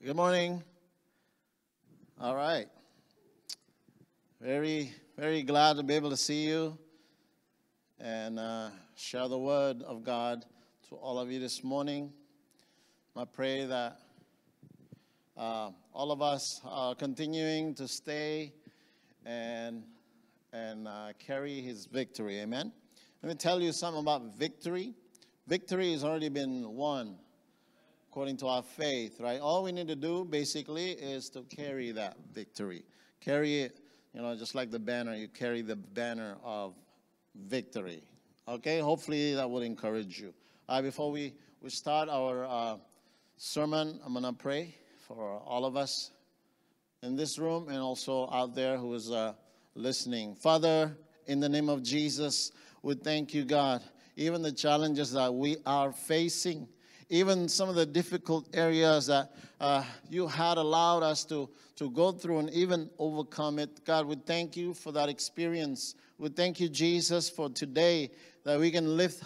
Good morning. All right. Very, very glad to be able to see you and uh, share the word of God to all of you this morning. I pray that uh, all of us are continuing to stay and and uh, carry His victory. Amen. Let me tell you something about victory. Victory has already been won according to our faith, right? All we need to do basically is to carry that victory. Carry it, you know, just like the banner, you carry the banner of victory. Okay, hopefully that will encourage you. All right, before we, we start our uh, sermon, I'm going to pray for all of us in this room and also out there who is uh, listening. Father, in the name of Jesus, we thank you, God. Even the challenges that we are facing, even some of the difficult areas that uh, you had allowed us to, to go through and even overcome it. God, we thank you for that experience. We thank you, Jesus, for today that we can lift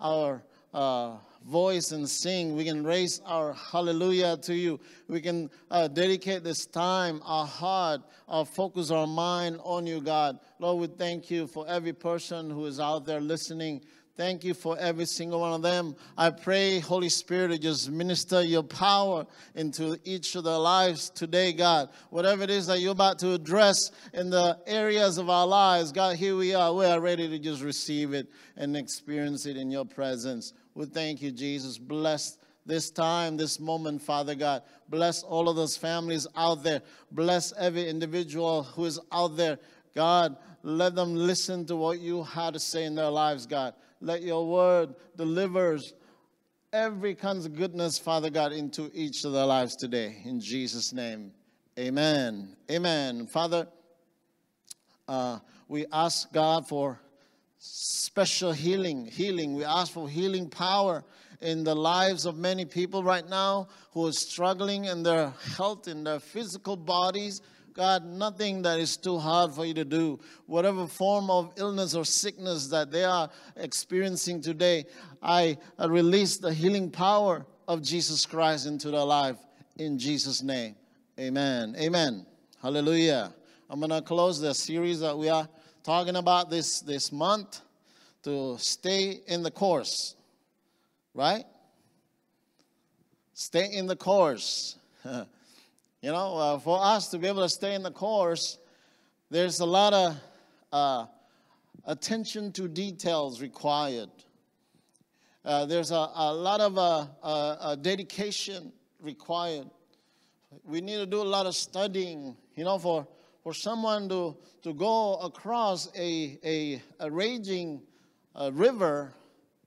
our uh, voice and sing. We can raise our hallelujah to you. We can uh, dedicate this time, our heart, our focus, our mind on you, God. Lord, we thank you for every person who is out there listening. Thank you for every single one of them. I pray, Holy Spirit, to just minister your power into each of their lives today, God. Whatever it is that you're about to address in the areas of our lives, God, here we are. We are ready to just receive it and experience it in your presence. We thank you, Jesus. Bless this time, this moment, Father God. Bless all of those families out there. Bless every individual who is out there. God, let them listen to what you had to say in their lives, God. Let your word delivers every kind of goodness, Father God, into each of their lives today. In Jesus' name, amen. Amen. Father, uh, we ask God for special healing, healing. We ask for healing power in the lives of many people right now who are struggling in their health, in their physical bodies. God, nothing that is too hard for you to do. Whatever form of illness or sickness that they are experiencing today, I release the healing power of Jesus Christ into their life in Jesus' name. Amen. Amen. Hallelujah. I'm going to close the series that we are talking about this, this month to stay in the course, right? Stay in the course. you know, uh, for us to be able to stay in the course, there's a lot of uh, attention to details required. Uh, there's a, a, lot of uh, uh, dedication required. We need to do a lot of studying, you know, for for someone to, to go across a, a, a raging uh, river,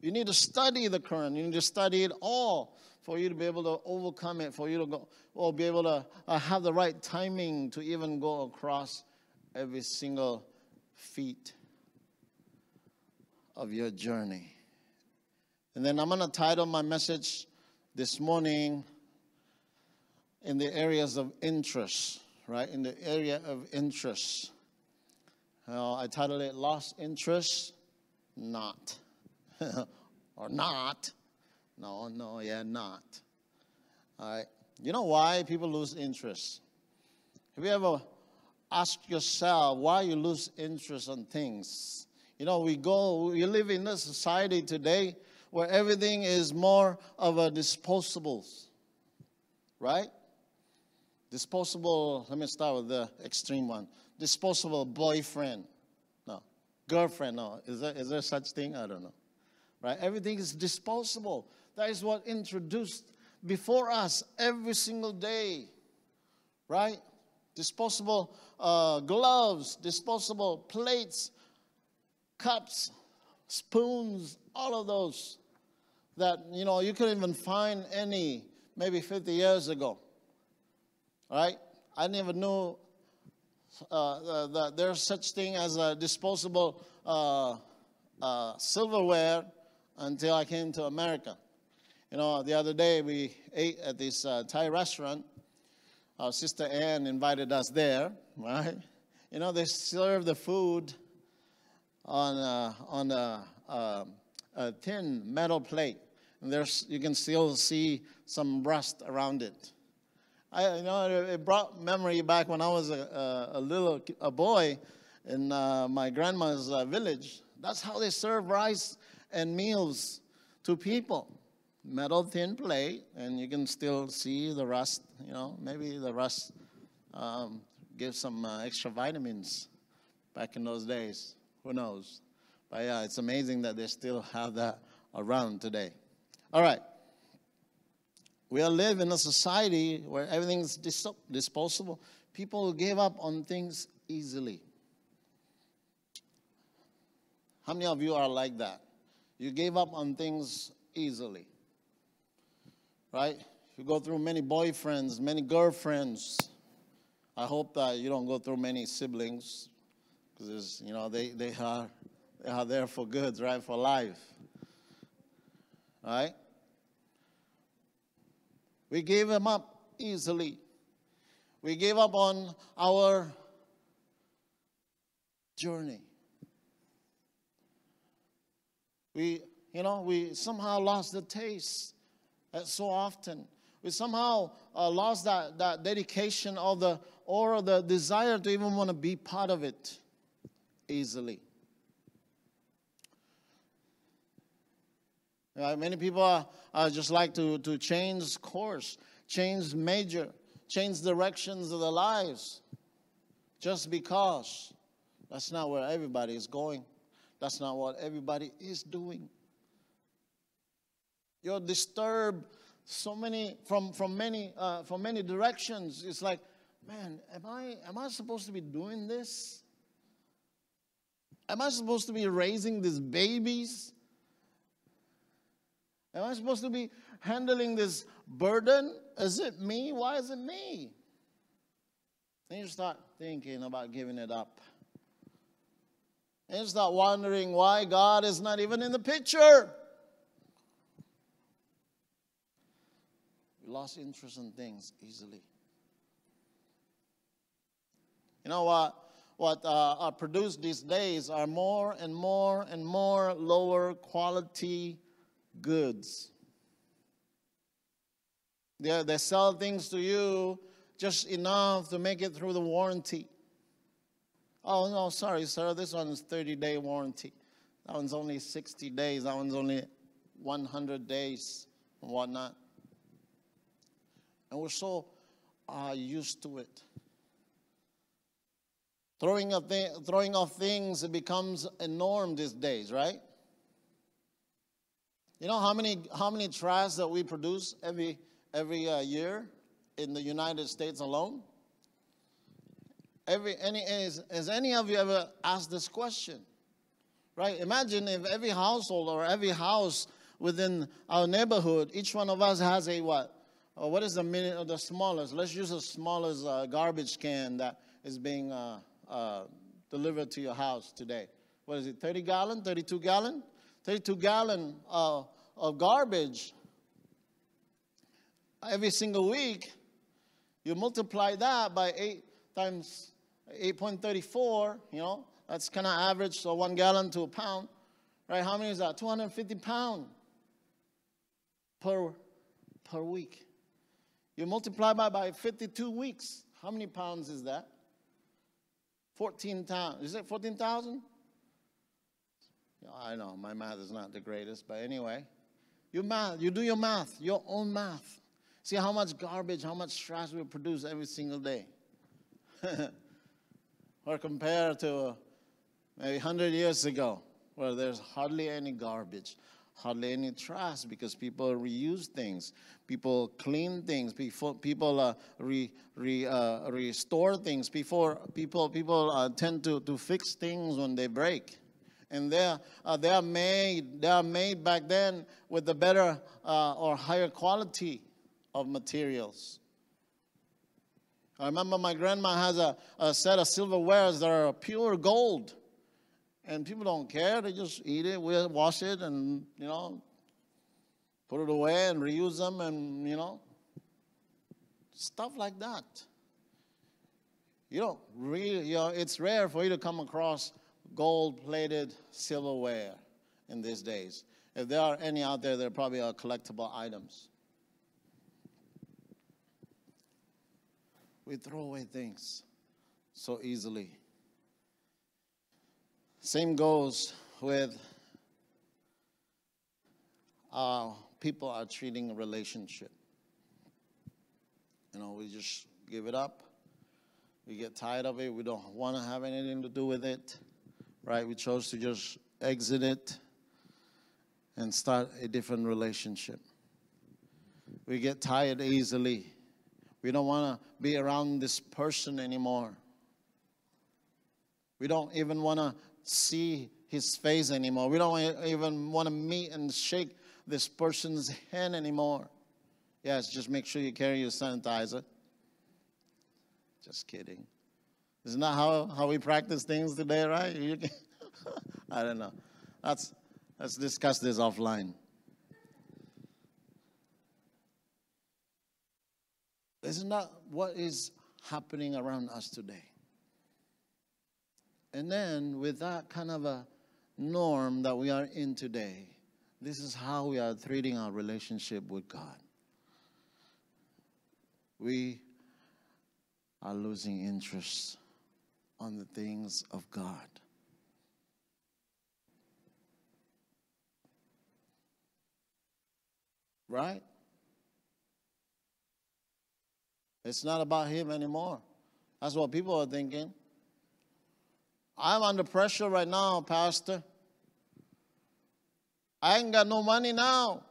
you need to study the current. You need to study it all for you to be able to overcome it, for you to go, or be able to uh, have the right timing to even go across every single feet of your journey. And then I'm going to title my message this morning in the areas of interest right, in the area of interest. Uh, I titled it Lost Interest, Not. or Not. No, no, yeah, not. All right. You know why people lose interest? Have you ever asked yourself why you lose interest on things? You know, we go, we live in a society today where everything is more of a disposables, right? Disposable, let me start with the extreme one. Disposable boyfriend. No. Girlfriend, no. Is there, is there such thing? I don't know. Right? Everything is disposable. That is what introduced before us every single day. Right? Disposable uh, gloves, disposable plates, cups, spoons, all of those that, you know, you couldn't even find any maybe 50 years ago. Right? I never knew uh, that there's such thing as a disposable uh, uh, silverware until I came to America. You know, the other day we ate at this uh, Thai restaurant. Our sister Ann invited us there, right? You know, they serve the food on a, on a, a, a thin metal plate, and there's you can still see some rust around it. I, you know, it brought memory back when I was a, a, a little a boy in uh, my grandma's uh, village. That's how they serve rice and meals to people. Metal thin plate, and you can still see the rust. You know, maybe the rust um, gives some uh, extra vitamins back in those days. Who knows? But yeah, it's amazing that they still have that around today. All right. We live in a society where everything's dis- disposable. People give up on things easily. How many of you are like that? You gave up on things easily. Right? You go through many boyfriends, many girlfriends. I hope that you don't go through many siblings because you know they, they are they are there for good, right? For life. Right? We gave them up easily. We gave up on our journey. We, you know, we somehow lost the taste so often. We somehow uh, lost that, that dedication of the, or the desire to even want to be part of it easily. Uh, many people are just like to, to change course, change major, change directions of their lives just because that's not where everybody is going. That's not what everybody is doing. You're disturbed so many from from many uh, from many directions. It's like, man, am I am I supposed to be doing this? Am I supposed to be raising these babies? Am I supposed to be handling this burden? Is it me? Why is it me? Then you start thinking about giving it up. And you start wondering why God is not even in the picture. We lost interest in things easily. You know what? What uh, are produced these days are more and more and more lower quality goods. They, they sell things to you just enough to make it through the warranty. Oh, no, sorry, sir, this one's 30 day warranty. That one's only 60 days. That one's only 100 days and whatnot. And we're so uh, used to it. Throwing, of th- throwing off things, becomes a norm these days, right? You know how many how many trash that we produce every every uh, year in the United States alone? Every any is has any of you ever asked this question? Right? Imagine if every household or every house within our neighborhood, each one of us has a what? What is the minute of the smallest? Let's use the smallest uh, garbage can that is being uh, uh, delivered to your house today. What is it? 30 gallon? 32 gallon? 32 gallon uh, of garbage every single week, you multiply that by 8 times 8.34, you know, that's kind of average, so one gallon to a pound, right? How many is that? 250 pounds per, per week. You multiply by, by 52 weeks. How many pounds is that? 14,000. Is it 14,000? I know my math is not the greatest, but anyway, you math, you do your math, your own math. See how much garbage, how much trash we produce every single day. or compared to maybe 100 years ago, where there's hardly any garbage, hardly any trash because people reuse things, people clean things, people, people uh, re, re, uh, restore things, Before people, people uh, tend to, to fix things when they break. And they're, uh, they are made they are made back then with the better uh, or higher quality of materials. I remember my grandma has a, a set of silverwares that are pure gold and people don't care they just eat it wash it and you know put it away and reuse them and you know stuff like that you don't really you know it's rare for you to come across gold plated silverware in these days. If there are any out there, they're probably are collectible items. We throw away things so easily. Same goes with how people are treating a relationship. You know, we just give it up. We get tired of it. We don't want to have anything to do with it. Right? We chose to just exit it and start a different relationship. We get tired easily. We don't want to be around this person anymore. We don't even want to see his face anymore. We don't even want to meet and shake this person's hand anymore. Yes, just make sure you carry your sanitizer. Just kidding. Isn't that how, how we practice things today, right? I don't know. That's, let's discuss this offline. Isn't that what is happening around us today? And then, with that kind of a norm that we are in today, this is how we are treating our relationship with God. We are losing interest on the things of God. Right? It's not about Him anymore. That's what people are thinking. I'm under pressure right now, Pastor. I ain't got no money now.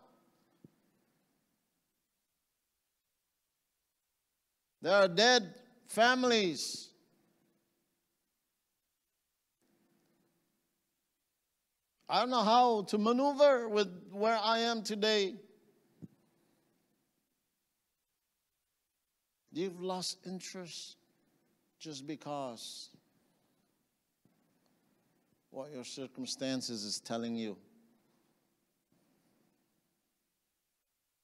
There are dead families. I don't know how to maneuver with where I am today. You've lost interest just because what your circumstances is telling you.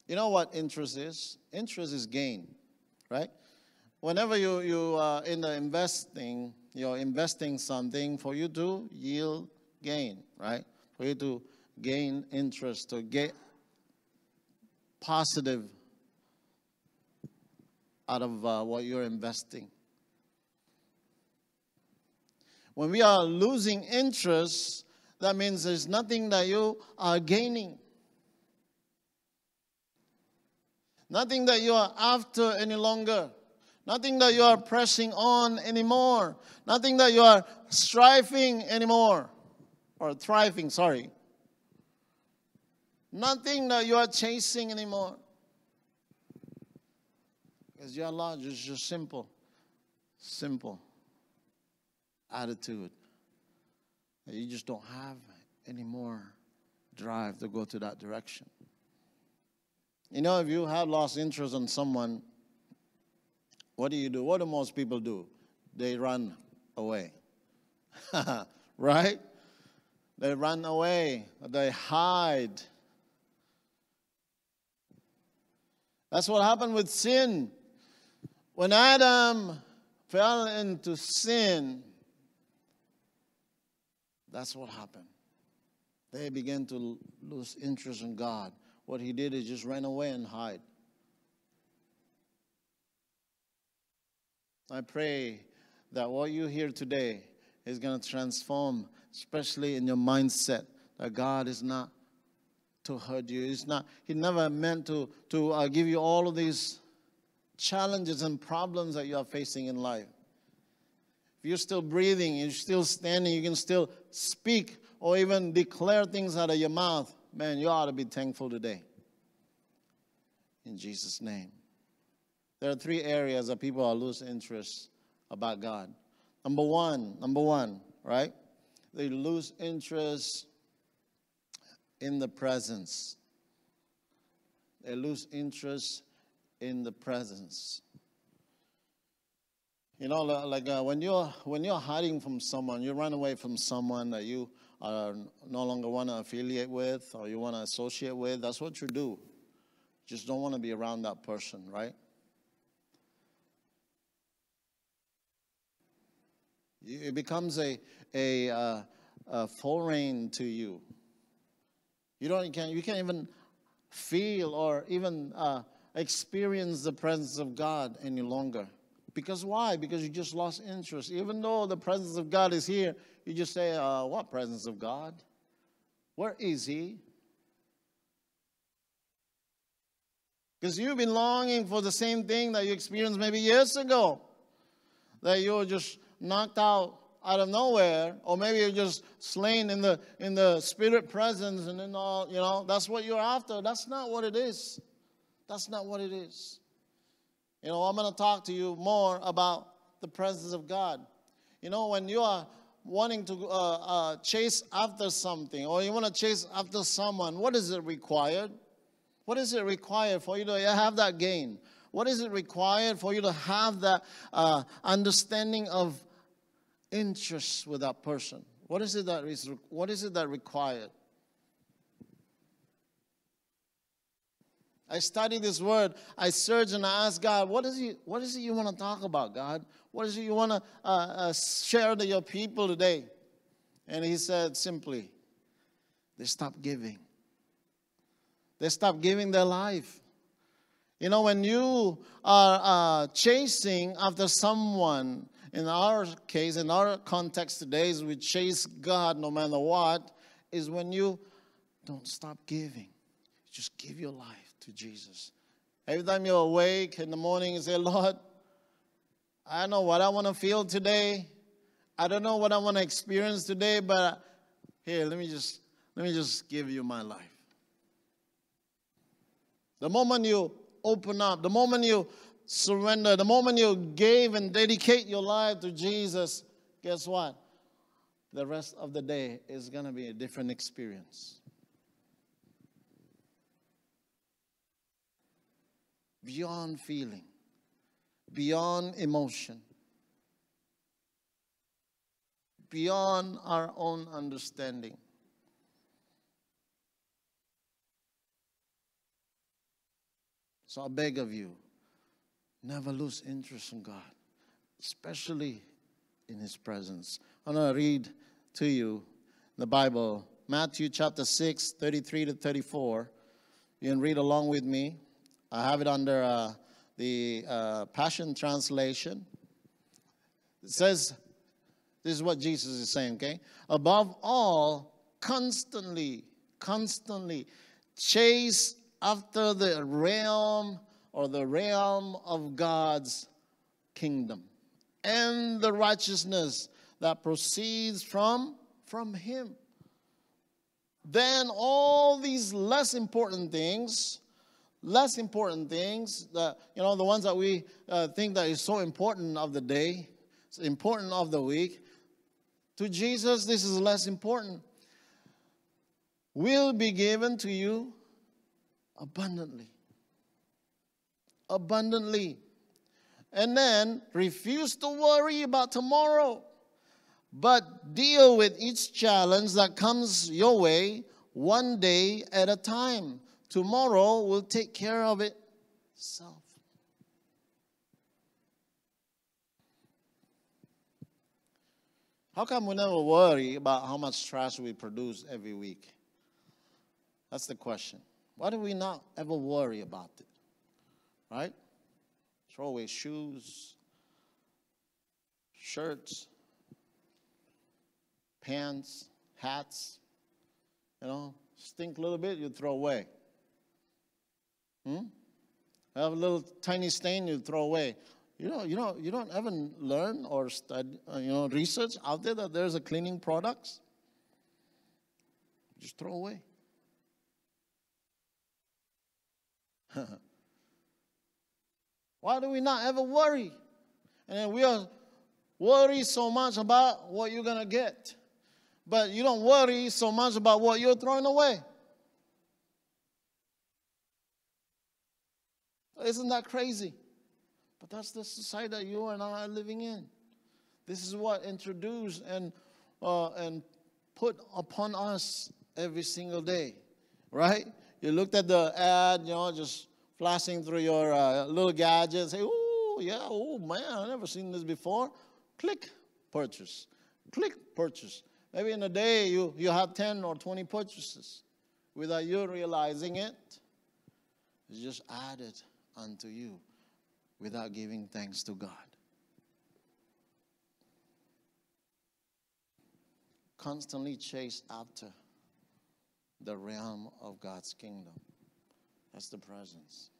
You know what interest is? Interest is gain, right? Whenever you, you are in the investing, you're investing something for you to yield gain, right? For you to gain interest, to get positive out of uh, what you're investing. When we are losing interest, that means there's nothing that you are gaining. Nothing that you are after any longer. Nothing that you are pressing on anymore. Nothing that you are striving anymore. Or thriving, sorry. Nothing that you are chasing anymore. Because your lodge is just simple. Simple attitude. You just don't have any more drive to go to that direction. You know, if you have lost interest in someone, what do you do? What do most people do? They run away. right? They run away, they hide. That's what happened with sin. When Adam fell into sin, that's what happened. They began to lose interest in God what he did is just ran away and hide. I pray that what you hear today is going to transform, especially in your mindset, that God is not to hurt you. He's not. He never meant to to uh, give you all of these challenges and problems that you are facing in life. If you're still breathing, you're still standing, you can still speak or even declare things out of your mouth man, you ought to be thankful today. In Jesus' name. There are three areas that people are losing interest about God. Number one, number one, right? They lose interest in the presence. They lose interest in the presence. You know, like uh, when you're when you're hiding from someone, you run away from someone that you are no longer want to affiliate with or you want to associate with, that's what you do. Just don't want to be around that person, right? It becomes a, a, uh, a foreign to you. You don't you can't you can't even feel or even uh, experience the presence of God any longer Because why? Because you just lost interest. Even though the presence of God is here, you just say, uh, What presence of God? Where is He? Because you've been longing for the same thing that you experienced maybe years ago. That you were just knocked out out of nowhere, or maybe you're just slain in the in the spirit presence, and then all you know, that's what you're after. That's not what it is. That's not what it is. You know, I'm going to talk to you more about the presence of God. You know, when you are wanting to uh, uh, chase after something or you want to chase after someone, what is it required? What is it required for you to have that gain? What is it required for you to have that uh, understanding of interest with that person? What is it that is what is it that required? I study this word. I search and I ask God, what is it, what is it you want to talk about, God? What is it you want to uh, uh, share to your people today? And he said simply, they stopped giving. They stopped giving their life. You know, when you are uh, chasing after someone, in our case, in our context today, is we chase God no matter what, is when you don't stop giving. Just give your life to Jesus. Every time you're awake in the morning, say, Lord, I don't know what I want to feel today. I don't know what I want to experience today, but here, let me just let me just give you my life. The moment you open up, the moment you surrender, the moment you gave and dedicate your life to Jesus, guess what? The rest of the day is going to be a different experience. Beyond feeling, beyond emotion, beyond our own understanding. So I beg of you, never lose interest in God, especially in His presence. I'm going to read to you the Bible, Matthew chapter 6, 33 to 34. You can read along with me. I have it under uh, the uh, Passion Translation. It says, this is what Jesus is saying, okay? Above all, constantly, constantly chase after the realm or the realm of God's kingdom and the righteousness that proceeds from from him then all these less important things less important things that you know the ones that we uh, think that is so important of the day it's important of the week. To jesus this is less important. Will be given to you abundantly. Abundantly. And then refuse to worry about tomorrow but deal with each challenge that comes your way one day at a time Tomorrow will take care of itself. How come we never worry about how much trash we produce every week? That's the question. Why do we not ever worry about it? Right? Throw away shoes, shirts, pants, hats, you know, stink a little bit, you throw away. Hmm? I Have a little tiny stain you throw away. You know, you know, you don't even learn or study, uh, you know, research out there that there's a cleaning products. Just throw away. Why do we not ever worry? And we are worry so much about what you're gonna get, but you don't worry so much about what you're throwing away. Isn't that crazy? But that's the society that you and I are living in. This is what introduced and uh, and put upon us every single day, right? You looked at the ad, you know, just flashing through your uh, little gadget. Say, oh yeah, oh man, I've never seen this before. Click, purchase. Click, purchase. Maybe in a day you you have ten or twenty purchases without you realizing it. It's just added unto you without giving thanks to God. Constantly chase after the realm of God's kingdom. That's the presence.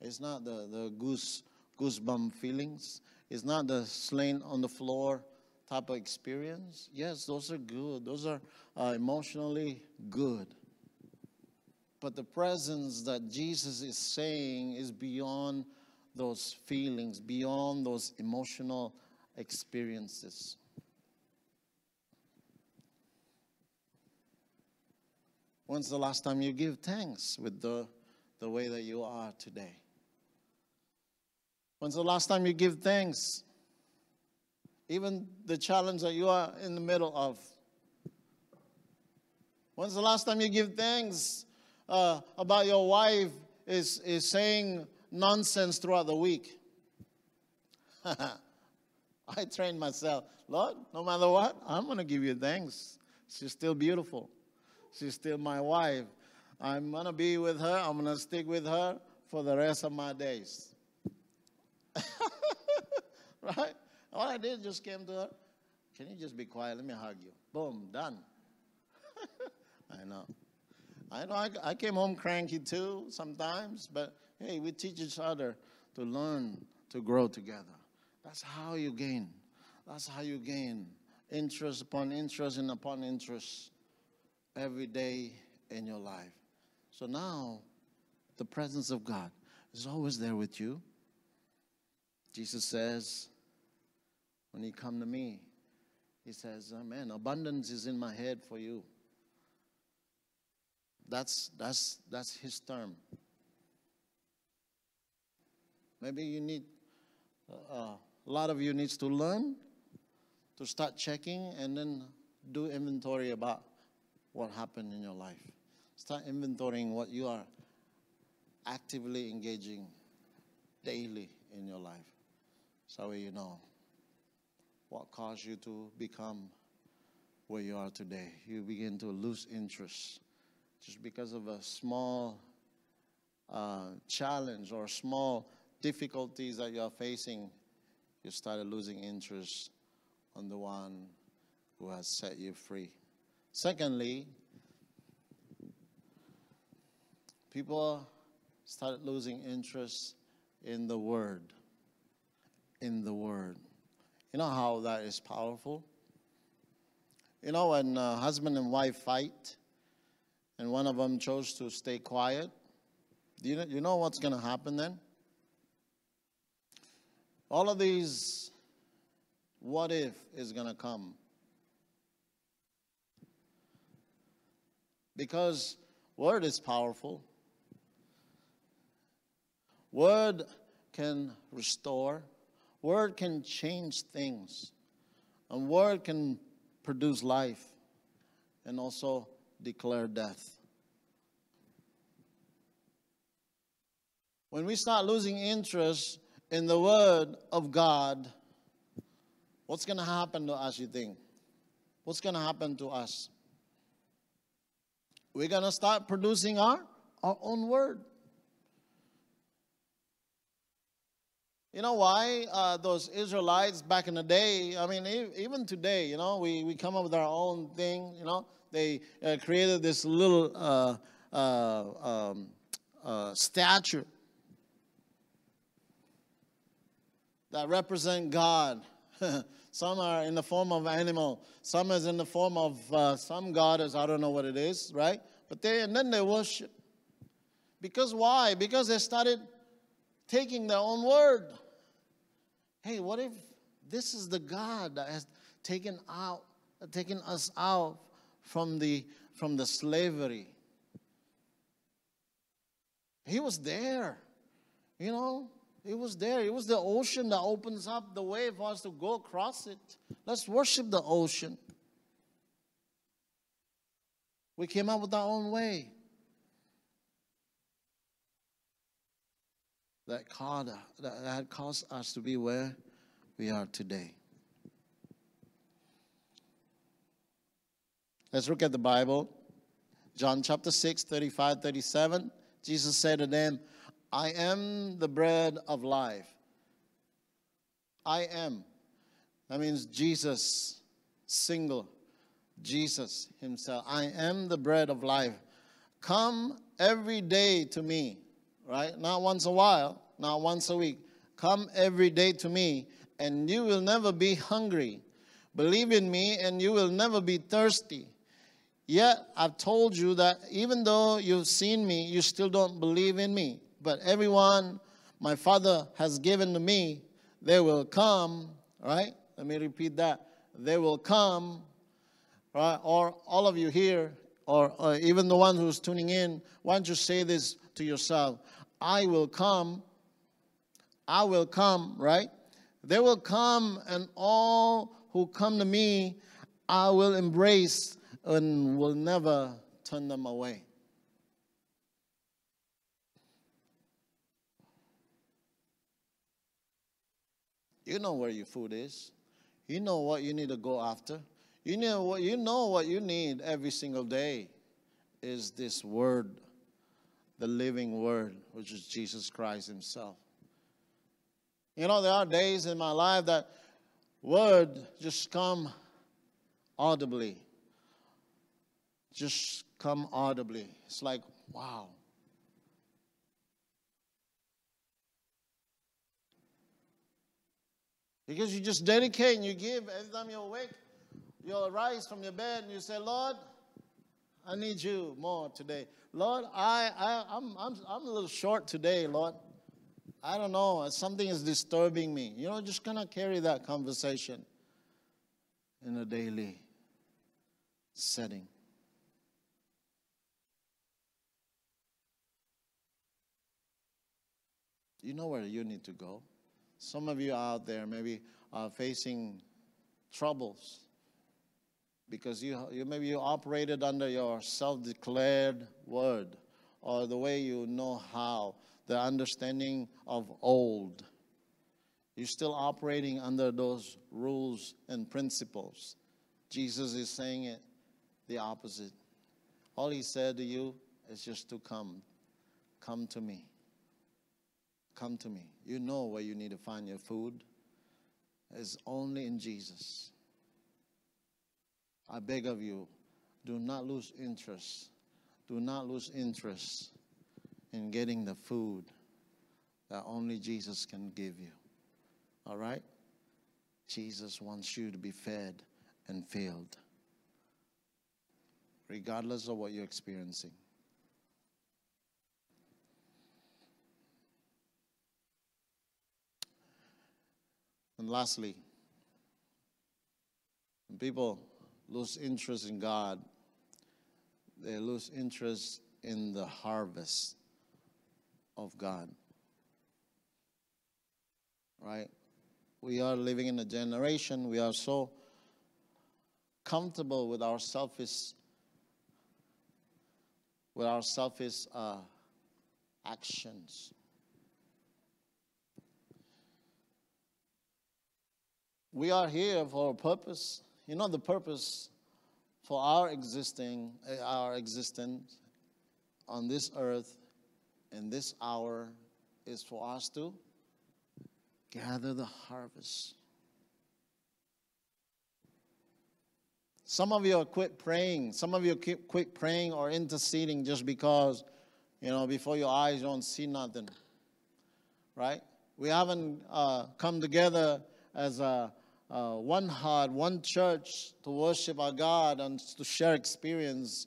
It's not the, the goose goosebump feelings. It's not the slain on the floor type of experience. Yes, those are good. Those are uh, emotionally good. But the presence that Jesus is saying is beyond those feelings, beyond those emotional experiences. When's the last time you give thanks with the, the way that you are today? When's the last time you give thanks? Even the challenge that you are in the middle of. When's the last time you give thanks uh, about your wife is, is saying nonsense throughout the week? I trained myself. Lord, no matter what, I'm going to give you thanks. She's still beautiful. She's still my wife. I'm going to be with her. I'm going to stick with her for the rest of my days. right? All I did just came to her. Can you just be quiet? Let me hug you. Boom, done. I know. I know I, I came home cranky too sometimes, but hey, we teach each other to learn to grow together. That's how you gain. That's how you gain interest upon interest and upon interest every day in your life. So now, the presence of God is always there with you. Jesus says, when you come to me, he says, man, abundance is in my head for you. That's, that's, that's his term. Maybe you need, uh, uh, a lot of you needs to learn to start checking and then do inventory about what happened in your life. Start inventorying what you are actively engaging daily in your life. So you know what caused you to become where you are today. You begin to lose interest just because of a small uh, challenge or small difficulties that you are facing. You started losing interest on the one who has set you free. Secondly, people started losing interest in the Word. In the Word. You know how that is powerful? You know, when uh, husband and wife fight, and one of them chose to stay quiet, do you know, you know what's going to happen then? All of these what if is going to come. Because word is powerful. Word can restore. Word can change things. And word can produce life and also declare death. When we start losing interest in the word of God, what's going to happen to us, you think? What's going to happen to us? We're going to start producing our, our own word. You know why uh, those Israelites back in the day, I mean, even today, you know, we, we come up with our own thing, you know. They uh, created this little uh, uh um, uh, statue that represent God. some are in the form of animal. Some is in the form of uh, some goddess. I don't know what it is, right? But they and then they worship. Because why? Because they started taking their own word. Hey, what if this is the God that has taken out, taken us out from the from the slavery? He was there, you know. He was there. It was the ocean that opens up the way for us to go across it. Let's worship the ocean. We came up with our own way. that caused, that caused us to be where we are today. Let's look at the Bible. John chapter 6, 35, 37. Jesus said to them, I am the bread of life. I am. That means Jesus, single. Jesus himself. I am the bread of life. Come every day to me, right? Not once a while, not once a week. Come every day to me, and you will never be hungry. Believe in me, and you will never be thirsty. Yet I've told you that even though you've seen me, you still don't believe in me. But everyone my Father has given to me, they will come, right? Let me repeat that. They will come, right? Or all of you here, or, or even the one who's tuning in, why don't you say this to yourself? I will come. I will come, right? They will come, and all who come to me, I will embrace and will never turn them away. You know where your food is. You know what you need to go after. You know what you know what you need every single day is this word, the living word, which is Jesus Christ himself. You know, there are days in my life that word just come audibly. Just come audibly. It's like, wow. Because you just dedicate and you give. Every time you awake, you'll rise from your bed and you say, Lord, I need you more today. Lord, I, I, I'm, I'm, I'm a little short today, Lord. I don't know. Something is disturbing me. You know, just kind of carry that conversation in a daily setting. You know where you need to go. Some of you out there maybe are facing troubles because you, you maybe you operated under your self-declared word or the way you know how, the understanding of old. You're still operating under those rules and principles. Jesus is saying it the opposite. All he said to you is just to come. Come to me. Come to me. You know where you need to find your food. It's only in Jesus. I beg of you, do not lose interest. Do not lose interest in getting the food that only Jesus can give you. All right? Jesus wants you to be fed and filled, regardless of what you're experiencing. And lastly, when people lose interest in God, they lose interest in the harvest of God. Right? We are living in a generation, we are so comfortable with our selfish with our selfish uh, actions. We are here for a purpose. You know the purpose for our existing, eh, our existence on this earth in this hour is for us to gather the harvest. Some of you quit praying. Some of you keep quit praying or interceding just because, you know, before your eyes you don't see nothing. Right? We haven't uh, come together as a uh, one heart, one church to worship our God and to share experience.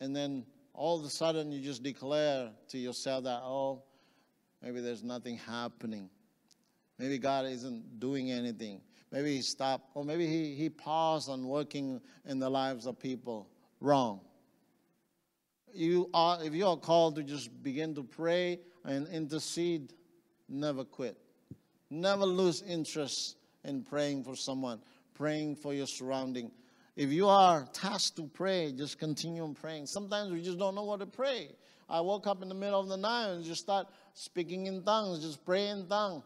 And then all of a sudden you just declare to yourself that, oh, maybe there's nothing happening. Maybe God isn't doing anything. Maybe he stopped, or maybe he, he paused on working in the lives of people. Wrong. You are, if you are called to just begin to pray and intercede, never quit. Never lose interest and praying for someone, praying for your surrounding. If you are tasked to pray, just continue on praying. Sometimes we just don't know what to pray. I woke up in the middle of the night and just start speaking in tongues, just pray in tongues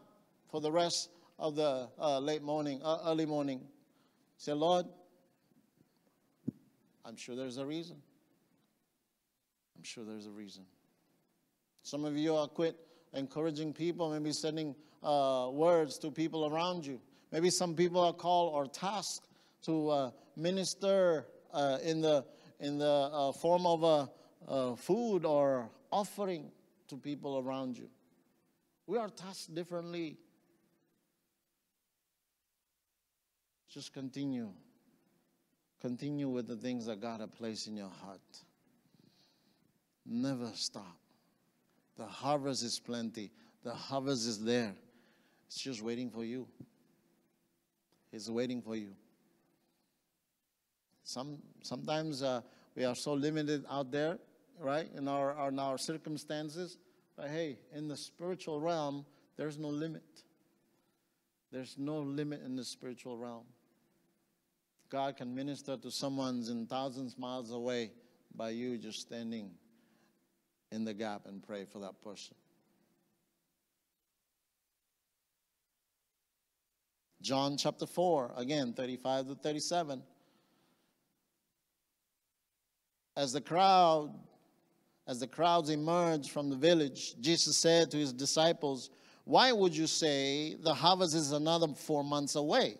for the rest of the uh, late morning, uh, early morning. Say, Lord, I'm sure there's a reason. I'm sure there's a reason. Some of you are quit encouraging people, maybe sending uh, words to people around you. Maybe some people are called or tasked to uh, minister uh, in the, in the uh, form of a, a food or offering to people around you. We are tasked differently. Just continue. Continue with the things that God has placed in your heart. Never stop. The harvest is plenty, the harvest is there. It's just waiting for you. It's waiting for you. Some, sometimes uh, we are so limited out there, right, in our, in our circumstances. But hey, in the spiritual realm, there's no limit. There's no limit in the spiritual realm. God can minister to someone's in thousands miles away by you just standing in the gap and pray for that person. John chapter 4, again, 35 to 37. As the crowd, as the crowds emerged from the village, Jesus said to his disciples, Why would you say the harvest is another four months away?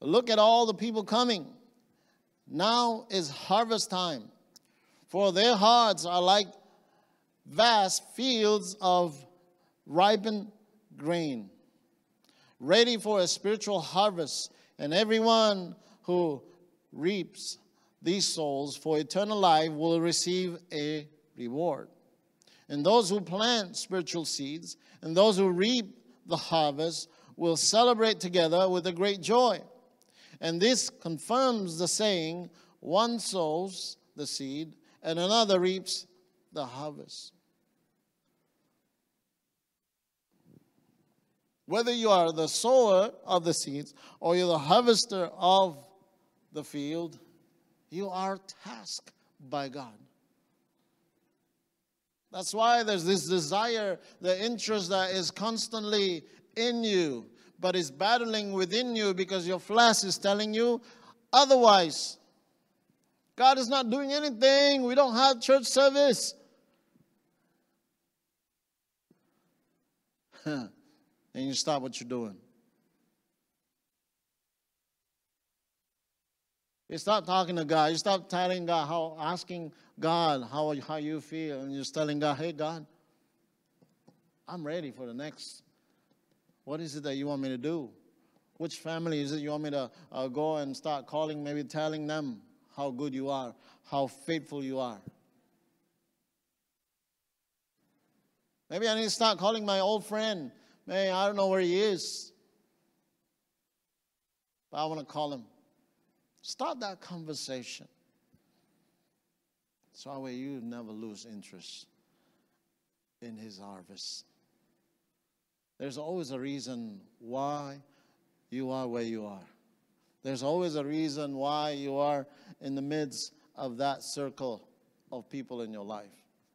Look at all the people coming. Now is harvest time, for their hearts are like vast fields of ripened grain, ready for a spiritual harvest. And everyone who reaps these souls for eternal life will receive a reward. And those who plant spiritual seeds and those who reap the harvest will celebrate together with a great joy. And this confirms the saying one sows the seed and another reaps the harvest. Whether you are the sower of the seeds or you're the harvester of the field, you are tasked by God. That's why there's this desire, the interest that is constantly in you but is battling within you because your flesh is telling you otherwise. God is not doing anything. We don't have church service. and you stop what you're doing. You stop talking to God. You stop telling God how, asking God how, how you feel, and you're just telling God, hey, God, I'm ready for the next what is it that you want me to do? Which family is it you want me to uh, go and start calling, maybe telling them how good you are, how faithful you are? Maybe I need to start calling my old friend. Man, I don't know where he is. But I want to call him. Start that conversation. So that way you never lose interest in his harvest. There's always a reason why you are where you are. There's always a reason why you are in the midst of that circle of people in your life.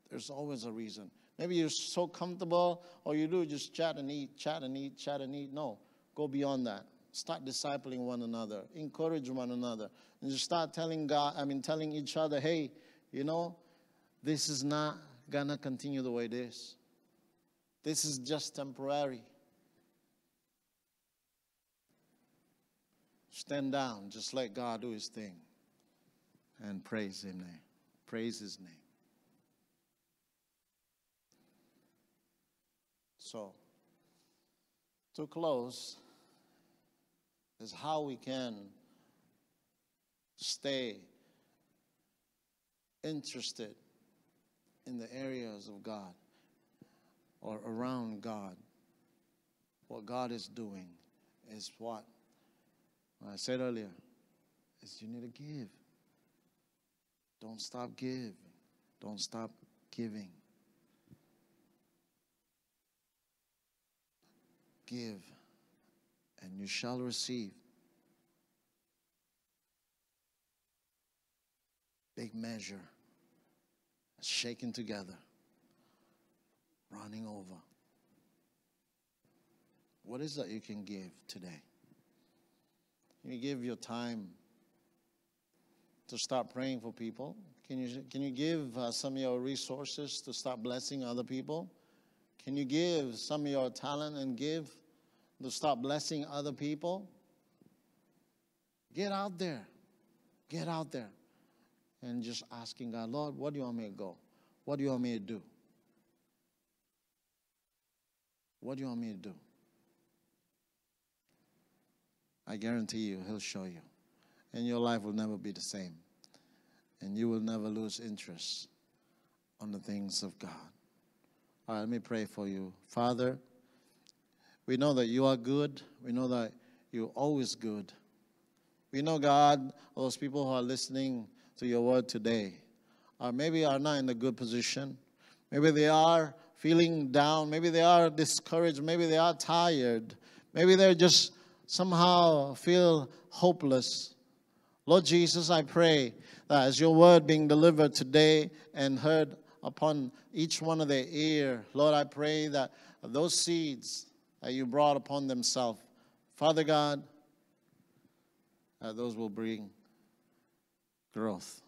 There's always a reason. Maybe you're so comfortable, or you do just chat and eat, chat and eat, chat and eat. No, go beyond that. Start discipling one another, encourage one another, and just start telling God, I mean, telling each other, hey, you know, this is not gonna continue the way it is. This is just temporary. Stand down, just let God do his thing and praise his name. Praise his name. So, to close, is how we can stay interested in the areas of God or around God. What God is doing is what I said earlier is you need to give. Don't stop giving. Don't stop giving. Give, and you shall receive. Big measure, shaken together running over. What is that you can give today? Can you give your time to start praying for people? Can you, can you give uh, some of your resources to start blessing other people? Can you give some of your talent and give to start blessing other people? Get out there. Get out there and just asking God, Lord, what do you want me to go? What do you want me to do? What do you want me to do? I guarantee you, He'll show you. And your life will never be the same. And you will never lose interest on the things of God. Let me pray for you. Father, we know that you are good. We know that you're always good. We know, God, those people who are listening to your word today, or maybe are not in a good position. Maybe they are feeling down. Maybe they are discouraged. Maybe they are tired. Maybe they're just somehow feel hopeless. Lord Jesus, I pray that as your word being delivered today and heard upon each one of their ear, Lord, I pray that those seeds that you brought upon themselves, Father God, those will bring growth.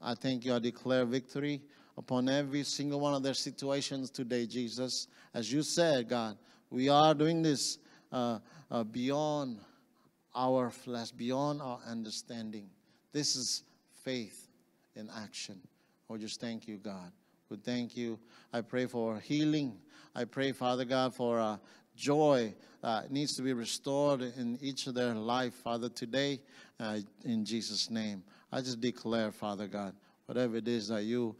I thank you. I declare victory upon every single one of their situations today, Jesus. As you said, God, we are doing this uh, uh, beyond our flesh, beyond our understanding. This is faith in action. We just thank you, God. We thank you. I pray for healing. I pray, Father God, for uh, joy uh, needs to be restored in each of their life, Father, today, uh, in Jesus' name. I just declare, Father God, whatever it is that you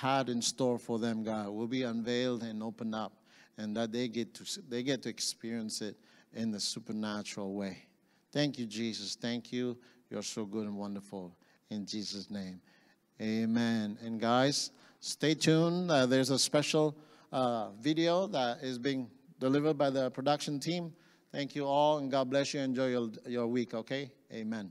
had in store for them, God, will be unveiled and opened up, and that they get to they get to experience it in the supernatural way. Thank you, Jesus. Thank you. You're so good and wonderful. In Jesus' name, Amen. And guys, stay tuned. Uh, there's a special uh, video that is being delivered by the production team. Thank you all, and God bless you. Enjoy your, your week, okay? Amen.